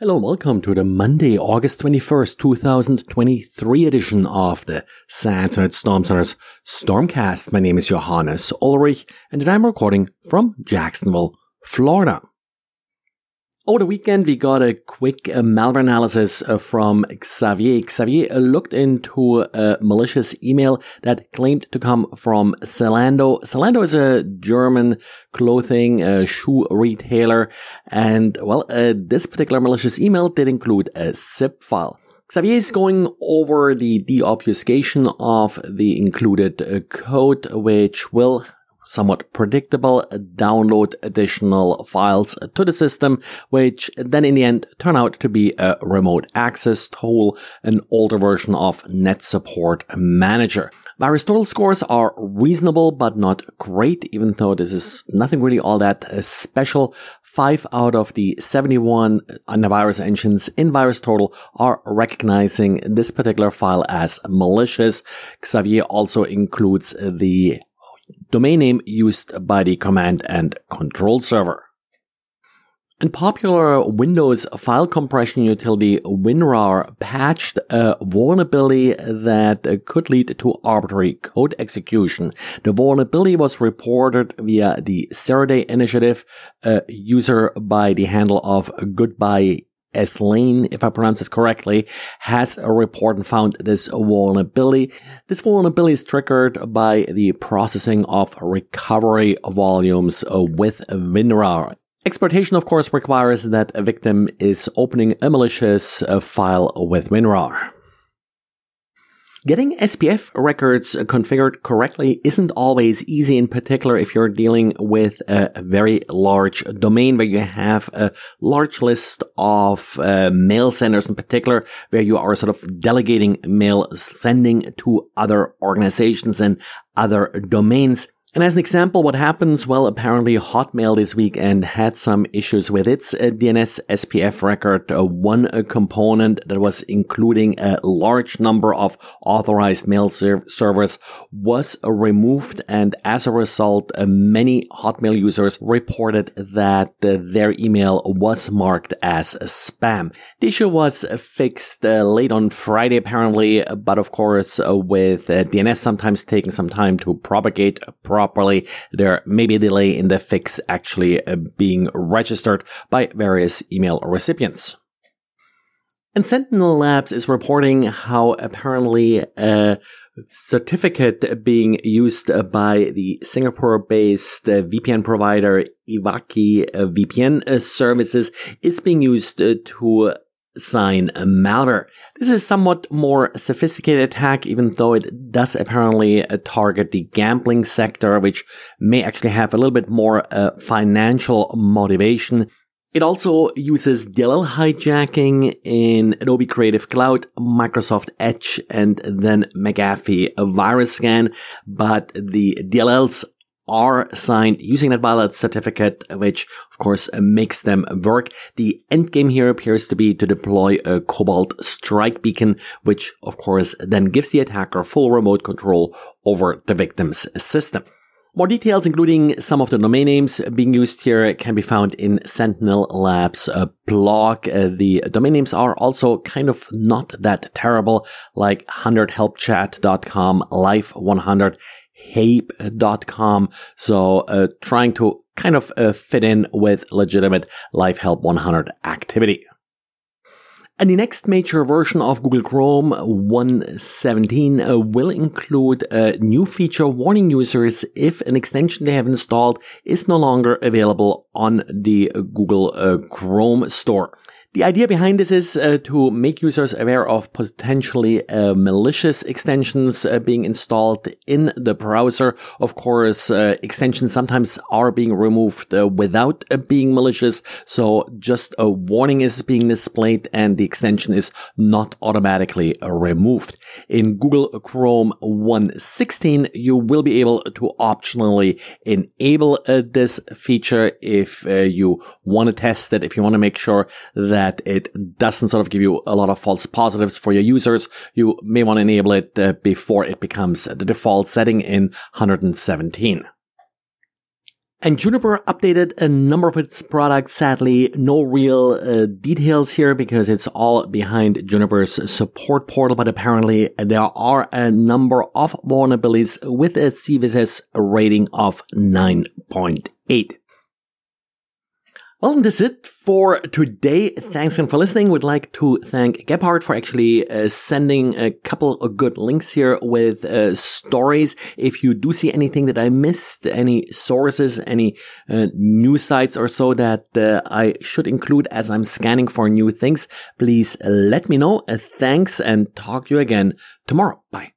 Hello and welcome to the Monday, August 21st, 2023 edition of the and Storm Center's Stormcast. My name is Johannes Ulrich and today I'm recording from Jacksonville, Florida. Over the weekend, we got a quick uh, malware analysis uh, from Xavier. Xavier uh, looked into a malicious email that claimed to come from Zalando. Zalando is a German clothing uh, shoe retailer. And well, uh, this particular malicious email did include a zip file. Xavier is going over the deobfuscation of the included code, which will somewhat predictable download additional files to the system, which then in the end turn out to be a remote access tool, an older version of NetSupport Manager. VirusTotal scores are reasonable, but not great, even though this is nothing really all that special. Five out of the 71 antivirus engines in VirusTotal are recognizing this particular file as malicious. Xavier also includes the domain name used by the command and control server. And popular Windows file compression utility WinRAR patched a vulnerability that could lead to arbitrary code execution. The vulnerability was reported via the Zero Day initiative, a user by the handle of Goodbye Eslane, if I pronounce this correctly, has a report and found this vulnerability. This vulnerability is triggered by the processing of recovery volumes uh, with WinRAR. Exploitation, of course, requires that a victim is opening a malicious uh, file with WinRAR. Getting SPF records configured correctly isn't always easy, in particular if you're dealing with a very large domain where you have a large list of uh, mail senders in particular, where you are sort of delegating mail sending to other organizations and other domains. And as an example, what happens? Well, apparently Hotmail this weekend had some issues with its uh, DNS SPF record. Uh, one uh, component that was including a large number of authorized mail ser- servers was removed. And as a result, uh, many Hotmail users reported that uh, their email was marked as spam. The issue was fixed late on Friday, apparently, but of course, with DNS sometimes taking some time to propagate properly. There may be a delay in the fix actually uh, being registered by various email recipients. And Sentinel Labs is reporting how apparently a certificate being used by the Singapore-based VPN provider Ivacy VPN services is being used to sign malware. This is somewhat more sophisticated attack, even though it does apparently uh, target the gambling sector, which may actually have a little bit more uh, financial motivation. It also uses DLL hijacking in Adobe Creative Cloud, Microsoft Edge, and then McAfee virus scan, but the DLLs are signed using that valid certificate, which of course makes them work. The end game here appears to be to deploy a Cobalt strike beacon, which of course then gives the attacker full remote control over the victim's system. More details, including some of the domain names being used here, can be found in Sentinel Labs blog. Uh, the domain names are also kind of not that terrible, like 100helpchat.com, life100 hape.com. So, uh, trying to kind of uh, fit in with legitimate Life Help 100 activity. And the next major version of Google Chrome 117 uh, will include a new feature warning users if an extension they have installed is no longer available on the Google uh, Chrome store. The idea behind this is uh, to make users aware of potentially uh, malicious extensions uh, being installed in the browser. Of course, uh, extensions sometimes are being removed uh, without uh, being malicious. So just a warning is being displayed and the extension is not automatically removed. In Google Chrome 1.16, you will be able to optionally enable this feature if you want to test it, if you want to make sure that that it doesn't sort of give you a lot of false positives for your users, you may want to enable it uh, before it becomes the default setting in 117. And Juniper updated a number of its products. Sadly, no real uh, details here because it's all behind Juniper's support portal. But apparently there are a number of vulnerabilities with a CVSS rating of 9.8. Well, that's it for today. Thanks again for listening. Would like to thank Gebhardt for actually uh, sending a couple of good links here with uh, stories. If you do see anything that I missed, any sources, any uh, news sites or so that uh, I should include as I'm scanning for new things, please let me know. Uh, thanks and talk to you again tomorrow. Bye.